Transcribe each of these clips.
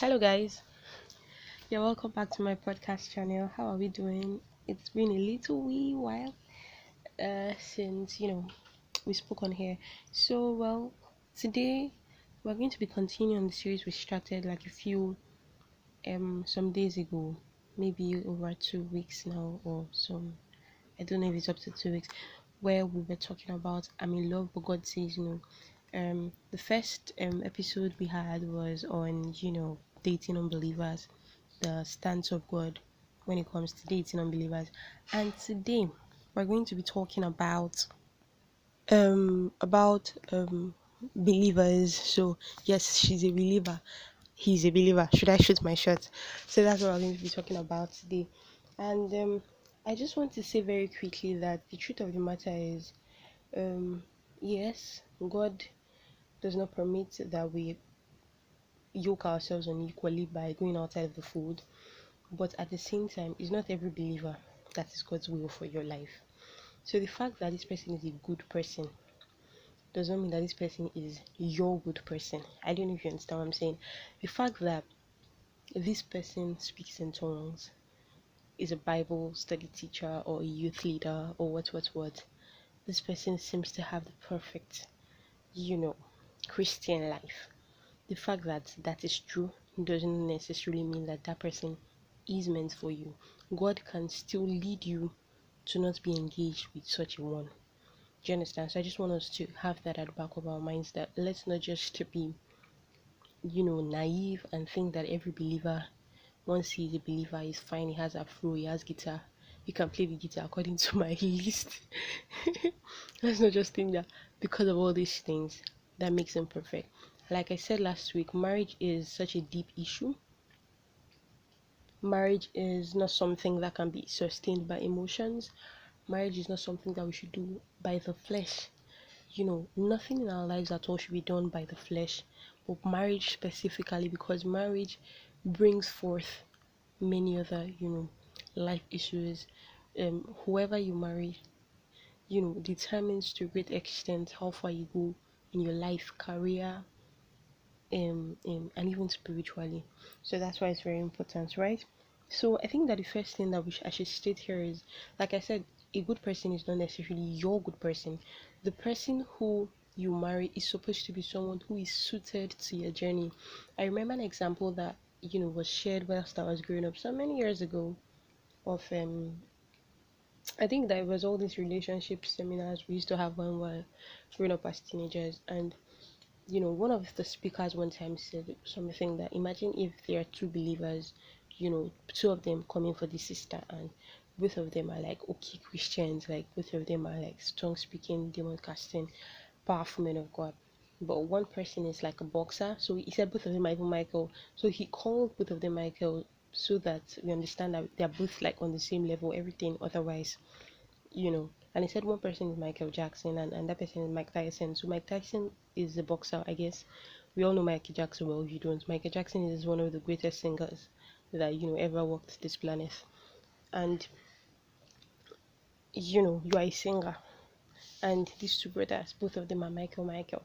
Hello, guys. Yeah, welcome back to my podcast channel. How are we doing? It's been a little wee while uh, since you know we spoke on here. So, well, today we're going to be continuing the series we started like a few um some days ago, maybe over two weeks now, or some. I don't know if it's up to two weeks, where we were talking about I'm in love, but God says no um the first um episode we had was on you know dating unbelievers the stance of god when it comes to dating unbelievers. And today we're going to be talking about um about um believers. So yes she's a believer. He's a believer. Should i shoot my shot? So that's what we're going to be talking about today. And um i just want to say very quickly that the truth of the matter is um yes god does not permit that we yoke ourselves unequally by going outside of the fold. But at the same time, it's not every believer that is God's will for your life. So the fact that this person is a good person does not mean that this person is your good person. I don't know if you understand what I'm saying. The fact that this person speaks in tongues, is a Bible study teacher or a youth leader or what what what, this person seems to have the perfect, you know, Christian life. The fact that that is true doesn't necessarily mean that that person is meant for you. God can still lead you to not be engaged with such a one. Do you understand? So I just want us to have that at the back of our minds that let's not just be, you know, naive and think that every believer, once he's a believer, is fine. He has a fro, he has guitar, he can play the guitar according to my list. let's not just think that because of all these things, that makes him perfect. Like I said last week, marriage is such a deep issue. Marriage is not something that can be sustained by emotions. Marriage is not something that we should do by the flesh. You know, nothing in our lives at all should be done by the flesh, but marriage specifically because marriage brings forth many other, you know, life issues. Um, whoever you marry, you know, determines to a great extent how far you go in your life, career, um, um, and even spiritually. So that's why it's very important, right? So I think that the first thing that we sh- I should state here is, like I said, a good person is not necessarily your good person. The person who you marry is supposed to be someone who is suited to your journey. I remember an example that you know was shared whilst I was growing up so many years ago of um I think that it was all these relationship seminars we used to have when we were growing up as teenagers and you know one of the speakers one time said something that imagine if there are two believers you know two of them coming for the sister and both of them are like okay christians like both of them are like strong speaking demon casting powerful men of god. But one person is like a boxer so he said both of them are even michael. So he called both of them michael so that we understand that they're both like on the same level everything otherwise you know and he said one person is michael jackson and another person is mike tyson. So mike tyson is a boxer i guess. We all know michael jackson well if you don't. Michael jackson is one of the greatest singers that you know ever walked this planet. And you know you are a singer. And these two brothers both of them are michael michael.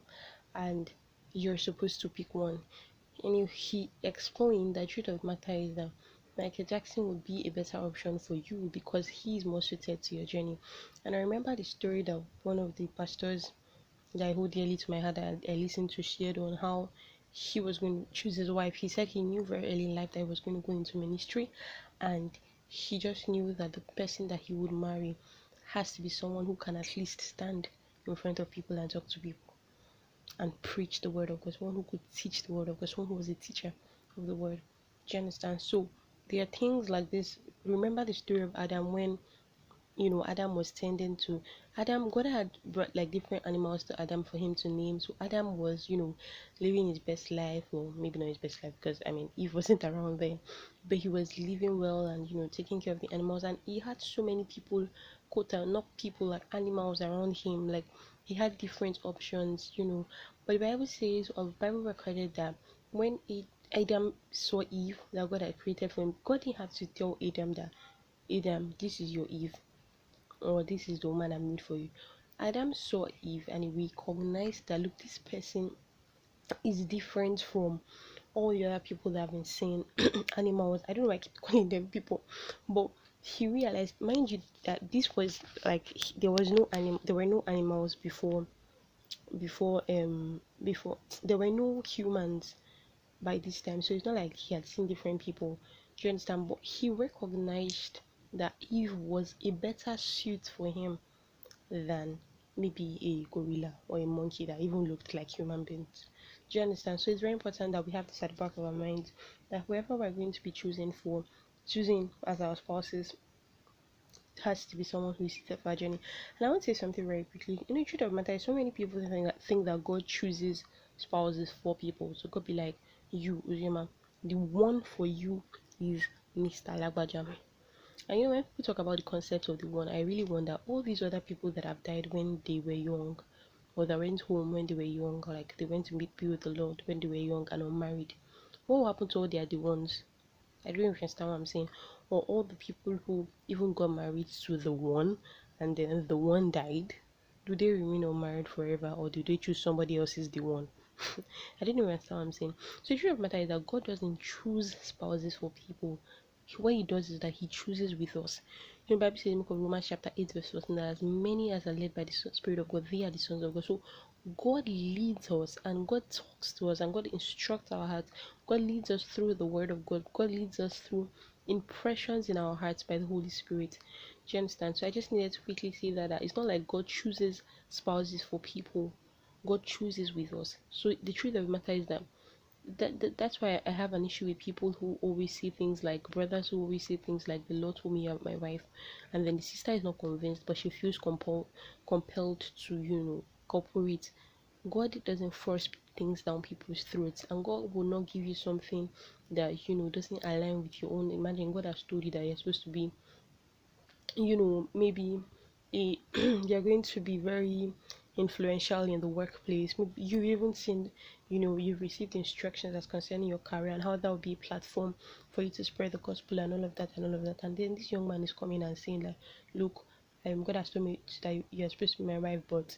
And you're supposed to pick one. And he explained that truth of matter is that Michael Jackson would be a better option for you because he is more suited to your journey. And I remember the story that one of the pastors that I hold dearly to my heart that I listened to shared on how he was going to choose his wife. He said he knew very early in life that he was going to go into ministry and he just knew that the person that he would marry has to be someone who can at least stand in front of people and talk to people and preach the word of God, someone who could teach the word of God, someone who was a teacher of the word. Do you understand? So there are things like this. Remember the story of Adam when you know Adam was tending to Adam God had brought like different animals to Adam for him to name. So Adam was, you know, living his best life, or maybe not his best life because I mean Eve wasn't around then, but he was living well and you know taking care of the animals and he had so many people quote not people like animals around him like he had different options, you know. But the Bible says, or the Bible recorded that when Adam saw Eve that God had created for him, God didn't have to tell Adam that, Adam, this is your Eve, or this is the woman I made for you. Adam saw Eve and he recognized that, look, this person is different from all the other people that have been seeing animals. I don't know why I keep calling them people, but he realized, mind you, that this was like there was no anim there were no animals before before um before there were no humans by this time so it's not like he had seen different people do you understand but he recognized that eve was a better suit for him than maybe a gorilla or a monkey that even looked like human beings do you understand so it's very important that we have this at the back of our minds that whoever we're going to be choosing for choosing as our spouses has to be someone who is journey. And I want to say something very quickly. In the truth of matter, so many people think that think that God chooses spouses for people. So God be like, you, Uzima, the one for you is Mr. Lagbajam. And you know, when we talk about the concept of the one, I really wonder all these other people that have died when they were young, or that went home when they were young, or like they went to meet be with the Lord when they were young and unmarried. What happened to all the ones? I don't understand what I'm saying or all the people who even got married to the one and then the one died do they remain unmarried forever or do they choose somebody else is the one i didn't understand what i'm saying so the truth of the matter is that god doesn't choose spouses for people what he does is that he chooses with us you know bible says in book of romans chapter 8 verse 14 that as many as are led by the spirit of god they are the sons of god so god leads us and god talks to us and god instructs our hearts god leads us through the word of god god leads us through impressions in our hearts by the Holy Spirit. Do you understand? So I just needed to quickly say that, that it's not like God chooses spouses for people. God chooses with us. So the truth of the matter is that that, that that's why I have an issue with people who always say things like brothers who always say things like the Lord told me my wife, and then the sister is not convinced, but she feels compelled compelled to you know cooperate. God doesn't force things down people's throats, and God will not give you something that you know doesn't align with your own imagine god has told you that you're supposed to be you know maybe a you're going to be very influential in the workplace. You've even seen you know you've received instructions as concerning your career and how that would be a platform for you to spread the gospel and all of that and all of that. And then this young man is coming and saying like look um god has told me that you're supposed to be my wife but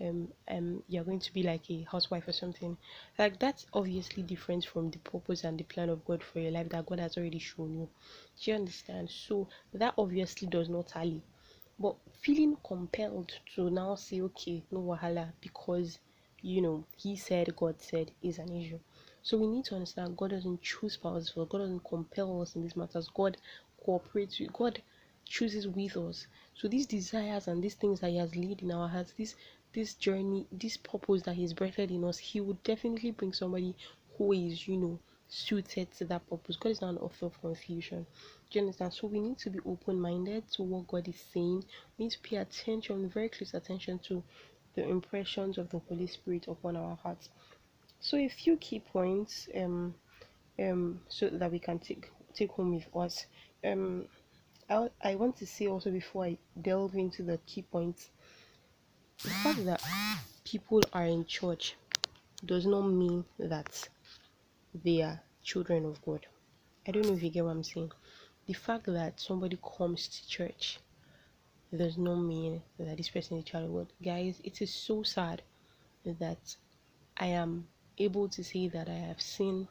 um, um you're going to be like a housewife or something. Like that's obviously different from the purpose and the plan of god for your life that god has already shown you. Do you understand? So that obviously does not tally but feeling compelled to now say okay no wahala because you know he said god said is an issue. So we need to understand god doesn't choose powers for us, god doesn't compel us in these matters. God cooperates with god chooses with us. So these desires and these things that he has laid in our hearts these this journey, this purpose that He's birthed in us, He would definitely bring somebody who is, you know, suited to that purpose. God is not an author of confusion. Do you understand? So we need to be open minded to what God is saying. We need to pay attention, very close attention to the impressions of the Holy Spirit upon our hearts. So a few key points um um so that we can take take home with us. Um I, I want to say also before I delve into the key points the fact that people are in church does not mean that they are children of God. I don't know if you get what I'm saying. The fact that somebody comes to church does not mean that this person is a child of God. Guys, it is so sad that I am able to say that I have seen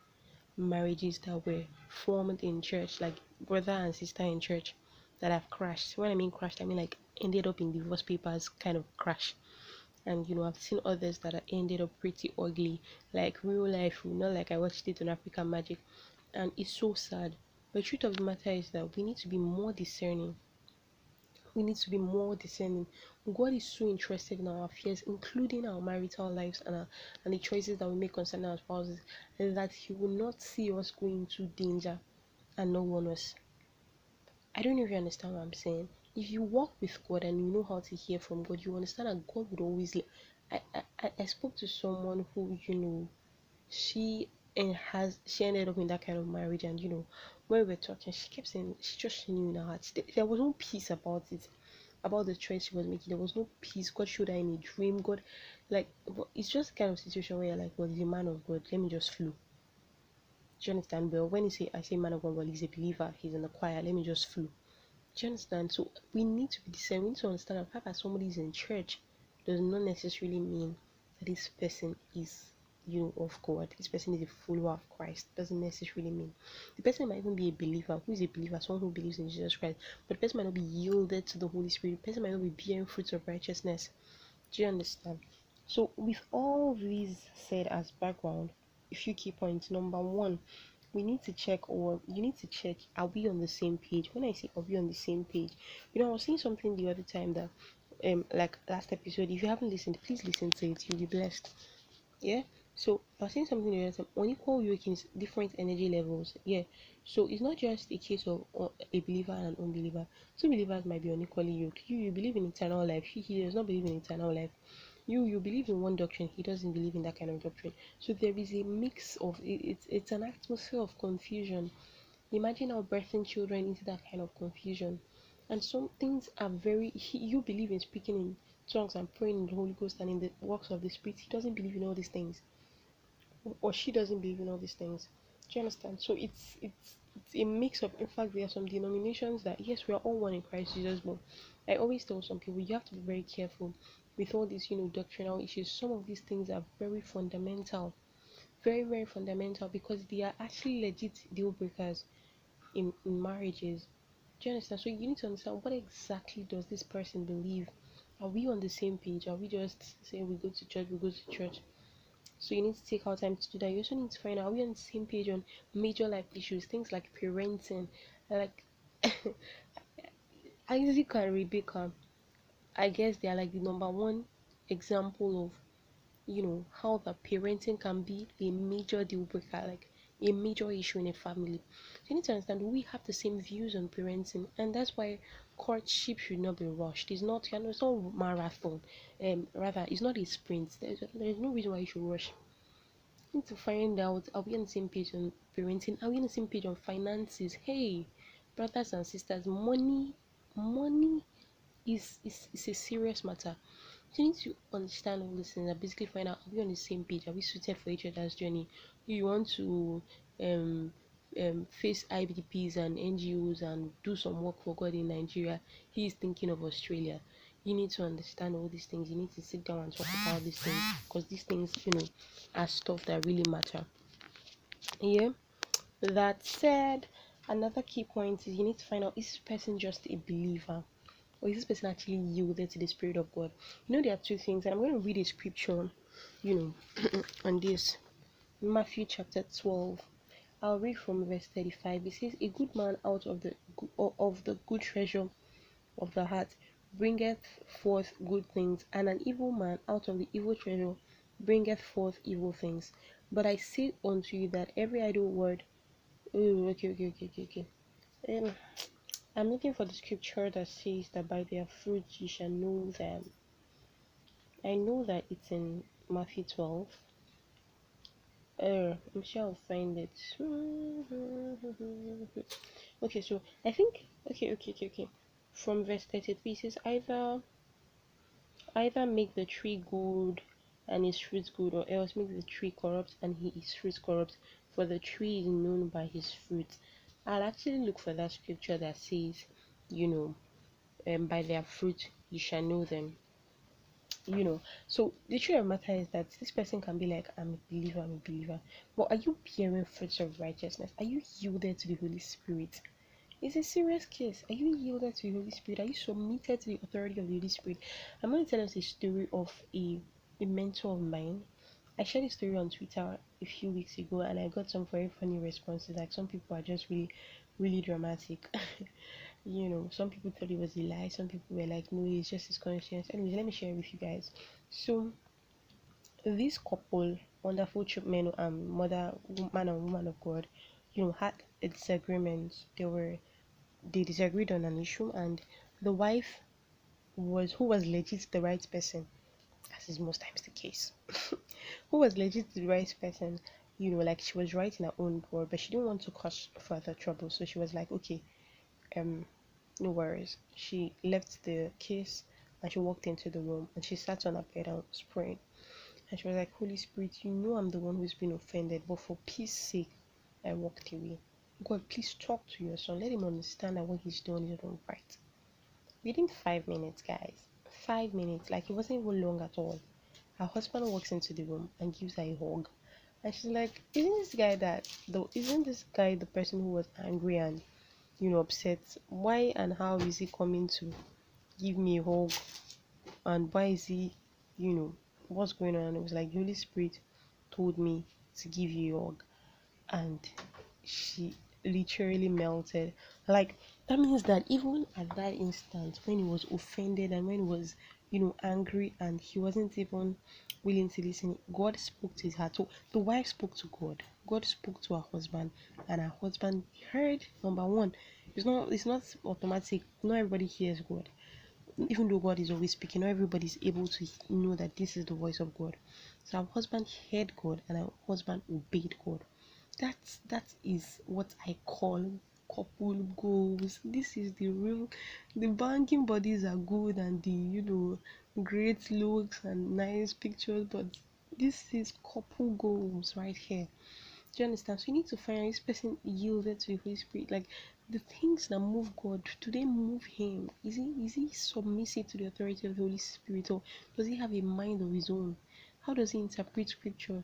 marriages that were formed in church, like brother and sister in church, that have crashed. When I mean crashed, I mean like ended up in divorce papers kind of crash and you know i've seen others that are ended up pretty ugly like real life you know like i watched it on african magic and it's so sad. But the truth of the matter is that we need to be more discerning. We need to be more discerning. God is so interested in our affairs including our marital lives and, our, and the choices that we make concerning our spouses that he will not see us go into danger and not warn us. I don't you understand what i'm saying if you walk with God and you know how to hear from God, you understand that God would always. I, I I spoke to someone who you know, she and has she ended up in that kind of marriage, and you know, when we were talking, she kept saying she just knew in her heart there was no peace about it, about the choice she was making. There was no peace. God showed her in a dream. God, like, it's just kind of situation where you're like, well, he's a man of God. Let me just flow. Do you understand? But when you say I say man of God, well, he's a believer. He's in the choir. Let me just flow do you understand? So we need to be discerning. We need to understand that fact somebody is in church does not necessarily mean that this person is you know of God. This person is a follower of Christ. Doesn't necessarily mean the person might even be a believer. Who is a believer? Someone who believes in Jesus Christ. But the person might not be yielded to the Holy Spirit. The person might not be bearing fruits of righteousness. Do you understand? So with all these said as background, a few key points. Number one, we need to check or you need to check are we on the same page? When i say are we on the same page you know i was saying something the other time that um like last episode if you haven't listened please listen to it you'll be blessed. Yeah? So i was saying something the other time unequal yokings different energy levels yeah so it's not just a case of uh, a believer and an unbeliever. Two believers might be unequally yoked. You you believe in eternal life. He, he does not believe in eternal life you you believe in one doctrine he doesn't believe in that kind of doctrine. So there is a mix of it, it's it's an atmosphere of confusion. Imagine our birthing children into that kind of confusion. And some things are very he, you believe in speaking in tongues and praying in the holy ghost and in the works of the spirit he doesn't believe in all these things. Or she doesn't believe in all these things. Do you understand? So it's it's it's a mix of in fact there are some denominations that yes we are all one in christ jesus but i always tell some people you have to be very careful with all these you know doctrinal issues some of these things are very fundamental very very fundamental because they are actually legit deal breakers in, in marriages. Do you understand? So you need to understand what exactly does this person believe? Are we on the same page? Are we just saying we go to church we go to church? So you need to take our time to do that. You also need to find out are we on the same page on major life issues things like parenting like isaac and rebecca I guess they are like the number one example of you know how the parenting can be a major deal breaker, like a major issue in a family. So you need to understand we have the same views on parenting, and that's why courtship should not be rushed. It's not you know it's not marathon. Um, rather it's not a sprint. There's, there's no reason why you should rush. You need to find out are we on the same page on parenting? Are we on the same page on finances? Hey, brothers and sisters, money, money is is, a serious matter. You need to understand all these things and basically find out are we on the same page? Are we suited for each other's journey? You want to um um, face IDPs and NGOs and do some work for God in Nigeria. He is thinking of Australia. You need to understand all these things. You need to sit down and talk about these things because these things, you know, are stuff that really matter. Yeah. That said, another key point is you need to find out is this person just a believer? Or is this person actually yielded to the Spirit of God? You know, there are two things, and I'm going to read a scripture, you know, on this Matthew chapter 12. I'll read from verse 35. It says, A good man out of the of the good treasure of the heart bringeth forth good things, and an evil man out of the evil treasure bringeth forth evil things. But I say unto you that every idle word. Oh, okay, okay, okay, okay, okay. Um, I'm looking for the scripture that says that by their fruits you shall know them. I know that it's in Matthew 12. Uh, I'm sure I'll find it. okay, so I think okay, okay, okay, okay. From verse 33 says either either make the tree good and his fruits good, or else make the tree corrupt and his fruits corrupt, for the tree is known by his fruits. I'll actually look for that scripture that says, you know, um, by their fruit you shall know them. You know, so the truth of the matter is that this person can be like, I'm a believer, I'm a believer. But are you bearing fruits of righteousness? Are you yielded to the Holy Spirit? It's a serious case. Are you yielded to the Holy Spirit? Are you submitted to the authority of the Holy Spirit? I'm going to tell us a story of a, a mentor of mine I shared a story on Twitter a few weeks ago and I got some very funny responses. Like some people are just really, really dramatic. you know, some people thought it was a lie, some people were like, no, it's just his conscience. Anyways, let me share with you guys. So this couple, wonderful men um mother man and woman of God, you know, had a disagreement. They were they disagreed on an issue and the wife was who was legit the right person is most times the case. Who was legit the right person? You know like she was right in her own word but she didn't want to cause further trouble. So she was like okay um no worries. She left the case and she walked into the room and she sat on her bed and was praying. And she was like holy spirit you know i'm the one who's been offended but for peace sake i walked away. God please talk to your son. Let him understand that what he's doing is not right. Within five minutes guys five minutes like it wasn't even long at all her husband walks into the room and gives her a hug And she's like, Isn't this guy that though isn't this guy the person who was angry and you know upset? Why and how is he coming to give me a hug? And why is he, you know, what's going on? It was like Holy Spirit told me to give you a hug and she literally melted. Like that means that even at that instant when he was offended and when he was, you know, angry and he wasn't even willing to listen, God spoke to his heart. So the wife spoke to God. God spoke to her husband, and her husband heard number one. It's not it's not automatic. Not everybody hears God. Even though God is always speaking, not everybody is able to know that this is the voice of God. So her husband heard God and her husband obeyed God that that is what I call couple goals. This is the real the banking bodies are good and the you know great looks and nice pictures, but this is couple goals right here. Do you understand? So you need to find out this person yielded to the Holy Spirit. Like the things that move God, do they move him? Is he is he submissive to the authority of the Holy Spirit or does he have a mind of his own? How does he interpret scripture?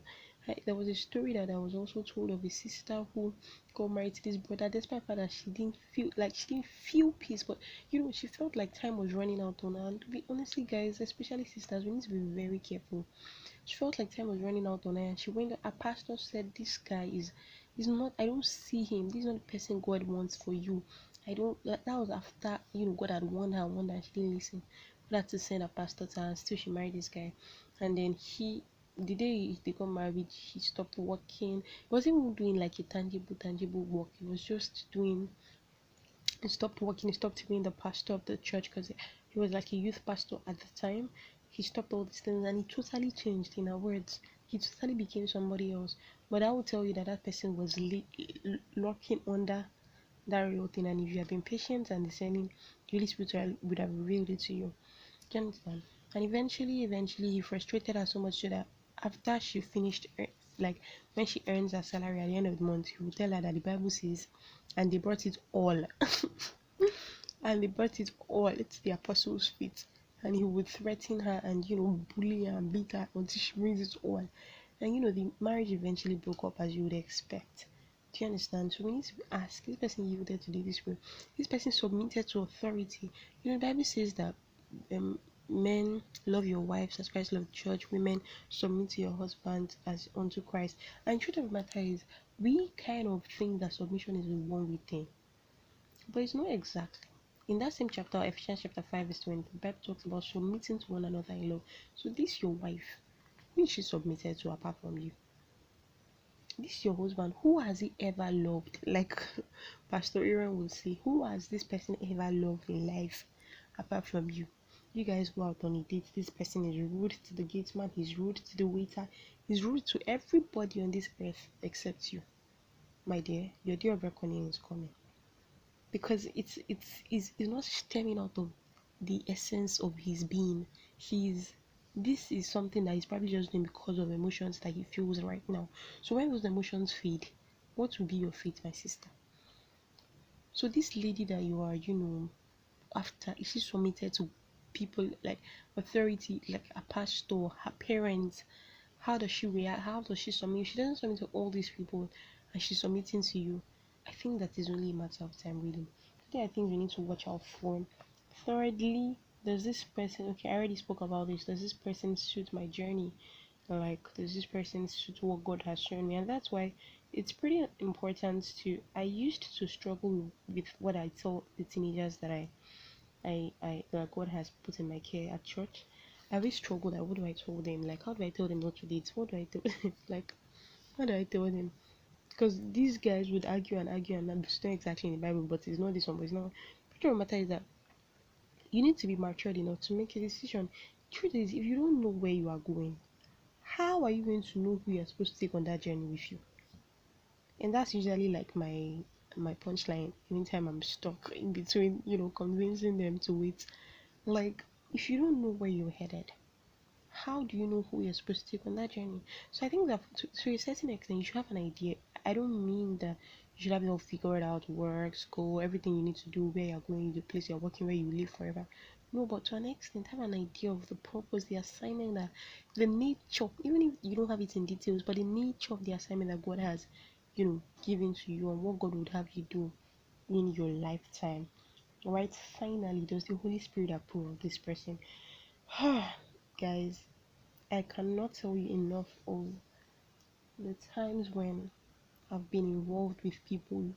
There was a story that I was also told of a sister who got married to this brother despite the fact that she didn't feel like she didn't feel peace but you know she felt like time was running out on her. And to be honestly guys especially sisters we need to be very careful. She felt like time was running out on her and she went a pastor said this guy is is not i don't see him. This is not the person god wants for you. I don't that, was after you know god had warned her warned her she didn't listen. God had to send a pastor to her and still she married this guy. And then he the day they got married, he stopped working. He wasn't even doing like a tangible, tangible work. He was just doing. He stopped working. He stopped being the pastor of the church because he was like a youth pastor at the time. He stopped all these things and he totally changed. In other words, he totally became somebody else. But I will tell you that that person was li- lurking under that real thing. And if you have been patient and discerning, the Holy Spirit would have revealed it to you. Do you understand? And eventually, eventually, he frustrated her so much so that after she finished like when she earns her salary at the end of the month he will tell her that the bible says and they brought it all. And they brought it all it's the apostles feet. And he would threaten her and you know bully her and beat her until she brings it all. And you know the marriage eventually broke up as you would expect. Do you understand? So we need to ask this person yielded to do this way this person submitted to authority. You know the bible says that um men love your wives as Christ loved church, women submit to your husband as unto Christ. And truth of the matter is, we kind of think that submission is a one way thing, but it's not exactly. In that same chapter, Ephesians chapter 5, verse 20, the Bible talks about submitting to one another in love. So, this your wife, who is she submitted to apart from you? This your husband, who has he ever loved? Like Pastor Aaron will say, who has this person ever loved in life apart from you? You guys go out on a date this person is rude to the gate man he's rude to the waiter he's rude to everybody on this earth except you. My dear your day of reckoning is coming. Because it's it's it's, it's not stemming out of the essence of his being. He's this is something that he's probably just doing because of emotions that he feels right now. So when those emotions fade what will be your fate my sister? So this lady that you are you know after is she submitted to people like authority like a pastor her parents how does she react? How does she submit? She doesn't submit to all these people and she's submitting to you. I think that is only a matter of time really. Today i think we need to watch out for. Thirdly does this person okay i already spoke about this. Does this person suit my journey? Like does this person suit what god has shown me? And that's why it's pretty important to i used to struggle with what i tell the teenagers that i I, I that God has put in my care at church, I always struggle that what do I tell them? Like how do I tell them not to do date? What do I tell like how do I tell them? Because these guys would argue and argue and it's not exactly in the Bible, but it's not this one, but it's not the matter is that you need to be matured enough to make a decision. truth is if you don't know where you are going, how are you going to know who you're supposed to take on that journey with you? And that's usually like my my punchline anytime I'm stuck in between, you know, convincing them to wait. Like, if you don't know where you're headed, how do you know who you're supposed to take on that journey? So I think that to, to a certain extent, you should have an idea. I don't mean that you should have it all figured out work, school, everything you need to do, where you're going, the place you're working, where you live forever. No, but to an extent, have an idea of the purpose, the assignment that the nature, even if you don't have it in details, but the nature of the assignment that God has, you know, given to you and what God would have you do in your lifetime. Right? Finally, does the Holy Spirit approve of this person? Guys, I cannot tell you enough of the times when I've been involved with people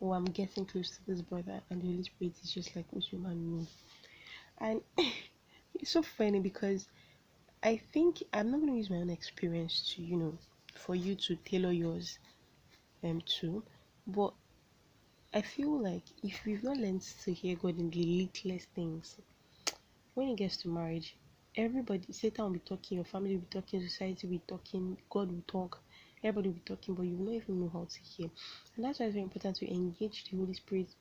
or I'm getting close to this brother and the Holy Spirit is just like, what you man know. And it's so funny because I think I'm not gonna use my own experience to, you know, for you to tailor yours um to, but I feel like if we've not learned to hear God in the littlest things, when it gets to marriage, everybody Satan will be talking, your family will be talking, society will be talking, God will talk, everybody will be talking, but you will not even know how to hear. And that's why it's very important to engage the Holy Spirit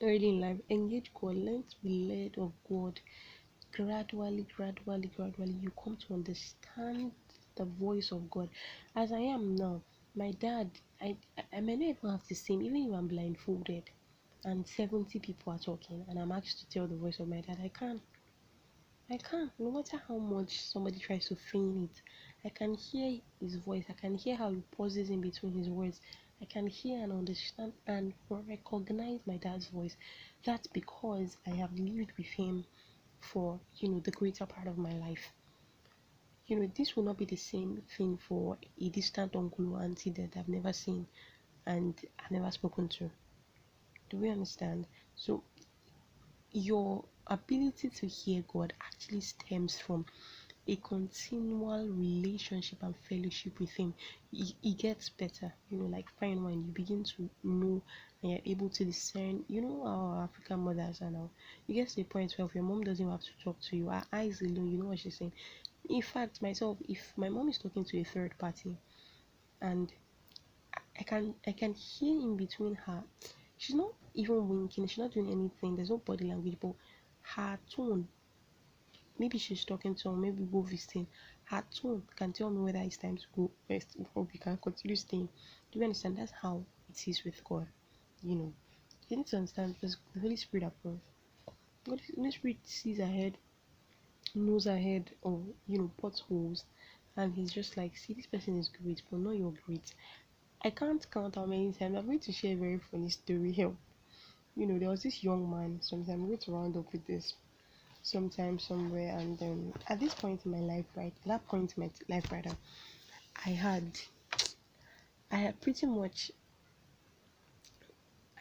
early in life. Engage God, learn to be led of God. Gradually, gradually, gradually, you come to understand the voice of God. As I am now, my dad, I I may not even have to sing, even if I'm blindfolded and 70 people are talking and I'm asked to tell the voice of my dad, I can't. I can't. No matter how much somebody tries to feign it, I can hear his voice. I can hear how he pauses in between his words. I can hear and understand and recognize my dad's voice. That's because I have lived with him for you know the greater part of my life. You know, this will not be the same thing for a distant uncle or auntie that I've never seen and I've never spoken to. Do we understand? So your ability to hear God actually stems from a continual relationship and fellowship with Him. It, gets better, you know, like fine wine. You begin to know and you're able to discern. You know, our African mothers are now. You get to the point where if your mom doesn't have to talk to you, her eyes alone, you know what she's saying. In fact, myself, if my mom is talking to a third party, and I can I can hear in between her. She's not even winking. She's not doing anything. There's no body language, but her tone. Maybe she's talking to someone. Maybe go visiting. Her tone can tell me whether it's time to go rest or we can continue staying. Do you understand? That's how it is with God. You know, you need to understand because the Holy Spirit approves. God, the Holy Spirit sees ahead, knows ahead of you know potholes, and He's just like, see, this person is great, but not your great. I can't count how many times I'm going to share a very funny story here. You know, there was this young man, sometimes I'm going to round up with this sometime somewhere, and um, at this point in my life, right, at that point in my life, rather, I had, I had pretty much,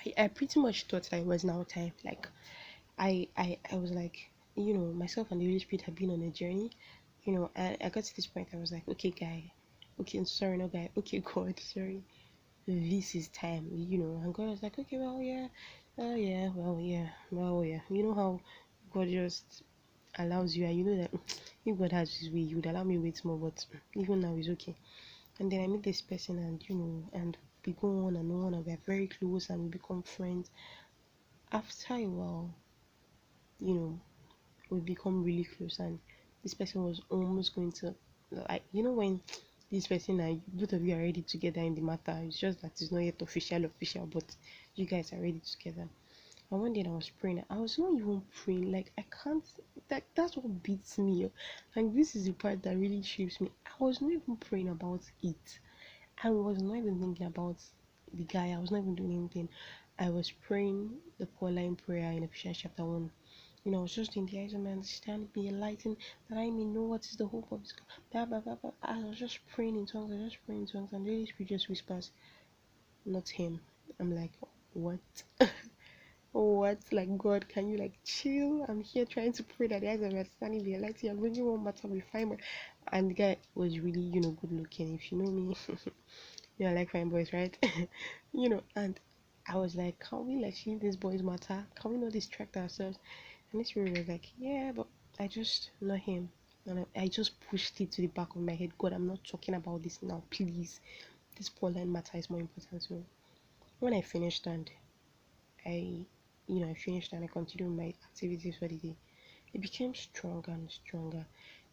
I, I pretty much thought it was now time. Like, I, I, I was like, you know, myself and the Holy Spirit have been on a journey. You know, and I got to this point, I was like, okay, guy, okay, I'm sorry, no, guy, okay, God, sorry this is time, you know. And God was like, okay, well, yeah, oh, yeah, well, yeah, well, yeah. You know how God just allows you, and you know that if God has His way, He would allow me wait more, but even now, it's okay. And then I meet this person, and you know, and we go on and on, and we're very close, and we become friends. After a while, you know, we become really close, and this person was almost going to, like, you know, when this person and both of you are already together in the matter. It's just that it's not yet official, official, but you guys are already together. And one day I was praying, I was not even praying, like I can't that that's what beats me. Oh. And this is the part that really shapes me. I was not even praying about it. I was not even thinking about the guy, I was not even doing anything. I was praying the Pauline prayer in Ephesians chapter 1 you know, just in the eyes of my understanding, be enlightened, that I may know what is the hope of his blah, blah, blah, blah. I was just praying in tongues, I was just praying in tongues, and the Holy Spirit just whispers, not him. I'm like, what? what? Like, God, can you like chill? I'm here trying to pray that the eyes of my understanding be enlightened. I'm bringing one matter with fine. And the guy was really, you know, good looking. If you know me, you know, I like fine boys, right? you know, and I was like, can we like see this boys matter? Can we not distract ourselves? And this spirit was like, yeah, but I just know him. And I, I just pushed it to the back of my head. God, I'm not talking about this now, please. This Pauline matter is more important. So when I finished and I, you know, I finished and I continued my activities for the day, it became stronger and stronger.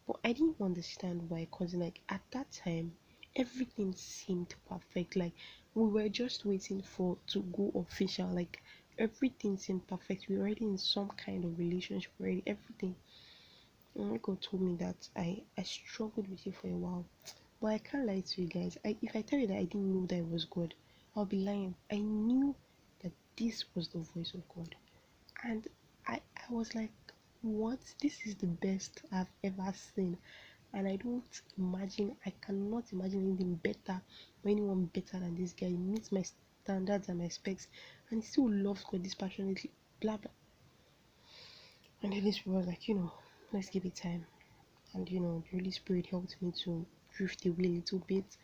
But I didn't understand why, because like at that time, everything seemed perfect. Like we were just waiting for to go official. Like everything seemed perfect. We were already in some kind of relationship already, everything. And when God told me that I, I struggled with it for a while. But I can't lie to you guys. I, if I tell you that I didn't know that it was God, I'll be lying. I knew that this was the voice of God. And I, I was like, what? This is the best I've ever seen. And I don't imagine, I cannot imagine anything better or anyone better than this guy. He meets my standards and my specs, and he still loves God this passionately. Blah blah. And then this was like, you know, let's give it time. And you know, the Holy Spirit helped me to drift away a little bit.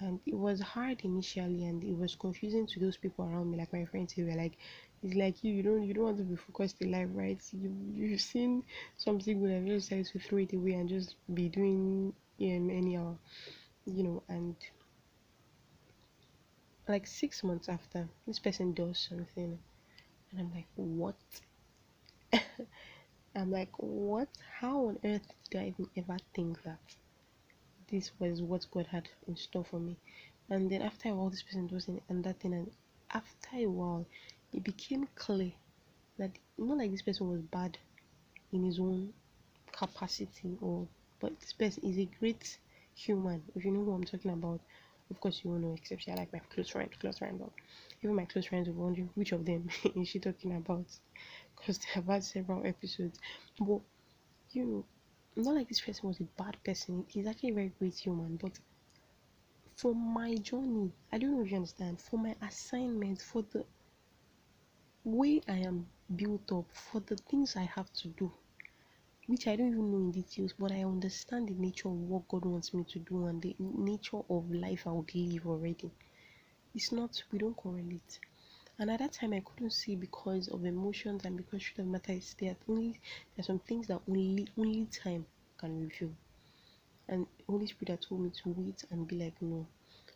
And it was hard initially, and it was confusing to those people around me, like my friends who were like, "It's like you, you don't, you don't want to be focused in life, right? You, you've seen something good and you decide to throw it away and just be doing um, anyhow, you know." And like six months after, this person does something, and I'm like, "What?" I'm like, "What? How on earth did I even ever think that?" this was what God had in store for me. And then after a while, this person was in and that thing, and after a while, it became clear that not like this person was bad in his own capacity, or but this person is a great human. If you know who I'm talking about, of course you won't know, except I like my close friend, close friend, but even my close friends were wondering which of them is she talking about because they have had several episodes. But you know, not like this person was a bad person. He's actually a very great human. But for my journey, I don't know if you understand, for my assignment, for the way I am built up, for the things I have to do, which I don't even know in details, but I understand the nature of what God wants me to do and the nature of life I would live already. It's not, we don't correlate. And at that time, I couldn't see because of emotions and because truth of matter is there. Only there are some things that only only time can reveal. And Holy Spirit had told me to wait and be like no.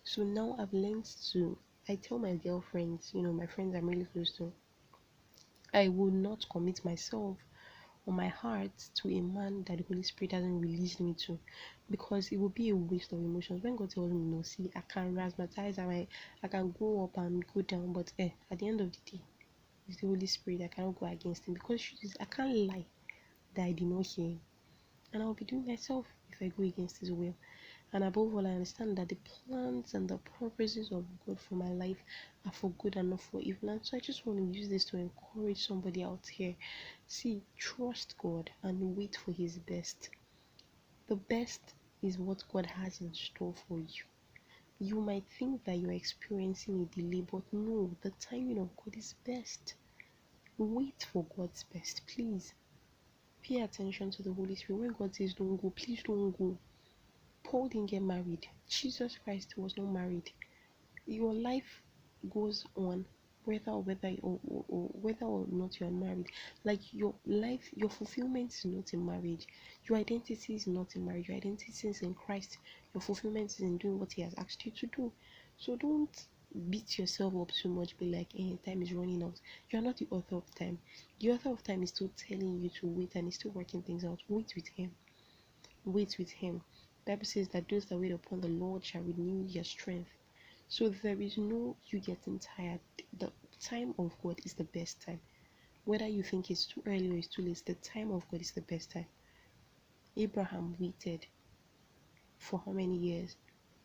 So now I've learned to. I tell my girlfriends, you know, my friends I'm really close to. I will not commit myself or my heart to a man that the Holy Spirit hasn't released me to because it would be a waste of emotions. When God tells me no, see, I can razzmatize, I, I can go up and go down, but eh, at the end of the day, it's the Holy Spirit. I cannot go against Him because I can't lie that I did not hear Him, and I'll be doing myself if I go against His will. And above all, I understand that the plans and the purposes of God for my life are for good and not for evil. And so I just want to use this to encourage somebody out here. See, trust God and wait for His best. The best is what God has in store for you. You might think that you're experiencing a delay, but no, the timing of God is best. Wait for God's best, please. Pay attention to the Holy Spirit. When God says don't go, please don't go. Paul didn't get married. Jesus Christ was not married. Your life goes on whether or whether or, or, or, whether or not you're married. Like your life your fulfillment is not in marriage. Your identity is not in marriage. Your identity is in christ. Your fulfillment is in doing what he has asked you to do. So don't beat yourself up so much be like hey time is running out. You're not the author of time. The author of time is still telling you to wait and is still working things out. Wait with him. Wait with him bible says that those that wait upon the lord shall renew their strength so there is no you getting tired. The time of God is the best time. Whether you think it's too early or it's too late, the time of God is the best time. Abraham waited for how many years?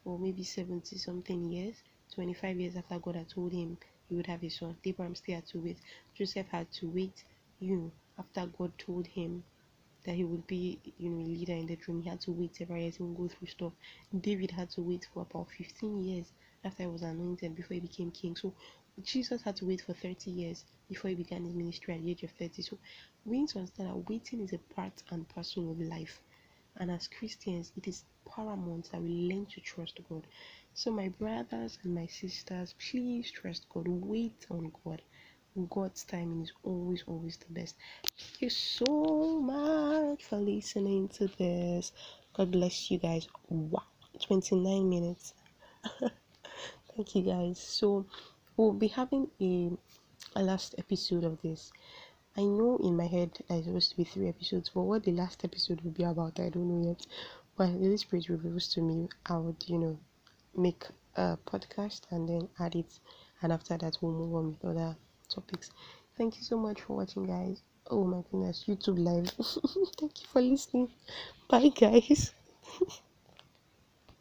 Or maybe 70 something years, 25 years after God had told him he would have a son. Abraham still had to wait. Joseph had to wait, you know, after God told him that he would be, you know, a leader in the dream. He had to wait several years and go through stuff. David had to wait for about 15 years after he was anointed before he became king. So Jesus had to wait for 30 years before he began his ministry at the age of 30. So we need to understand that waiting is a part and parcel of life. And as Christians, it is paramount that we learn to trust God. So, my brothers and my sisters, please trust God. Wait on God. God's timing is always, always the best. Thank you so much for listening to this. God bless you guys. Wow, 29 minutes. thank you guys so we'll be having a, a last episode of this i know in my head there's supposed to be three episodes but what the last episode will be about i don't know yet but the Spirit reveals to me I would you know make a podcast and then add it and after that we'll move on with other topics. Thank you so much for watching guys. Oh my goodness youtube live. Thank you for listening. Bye guys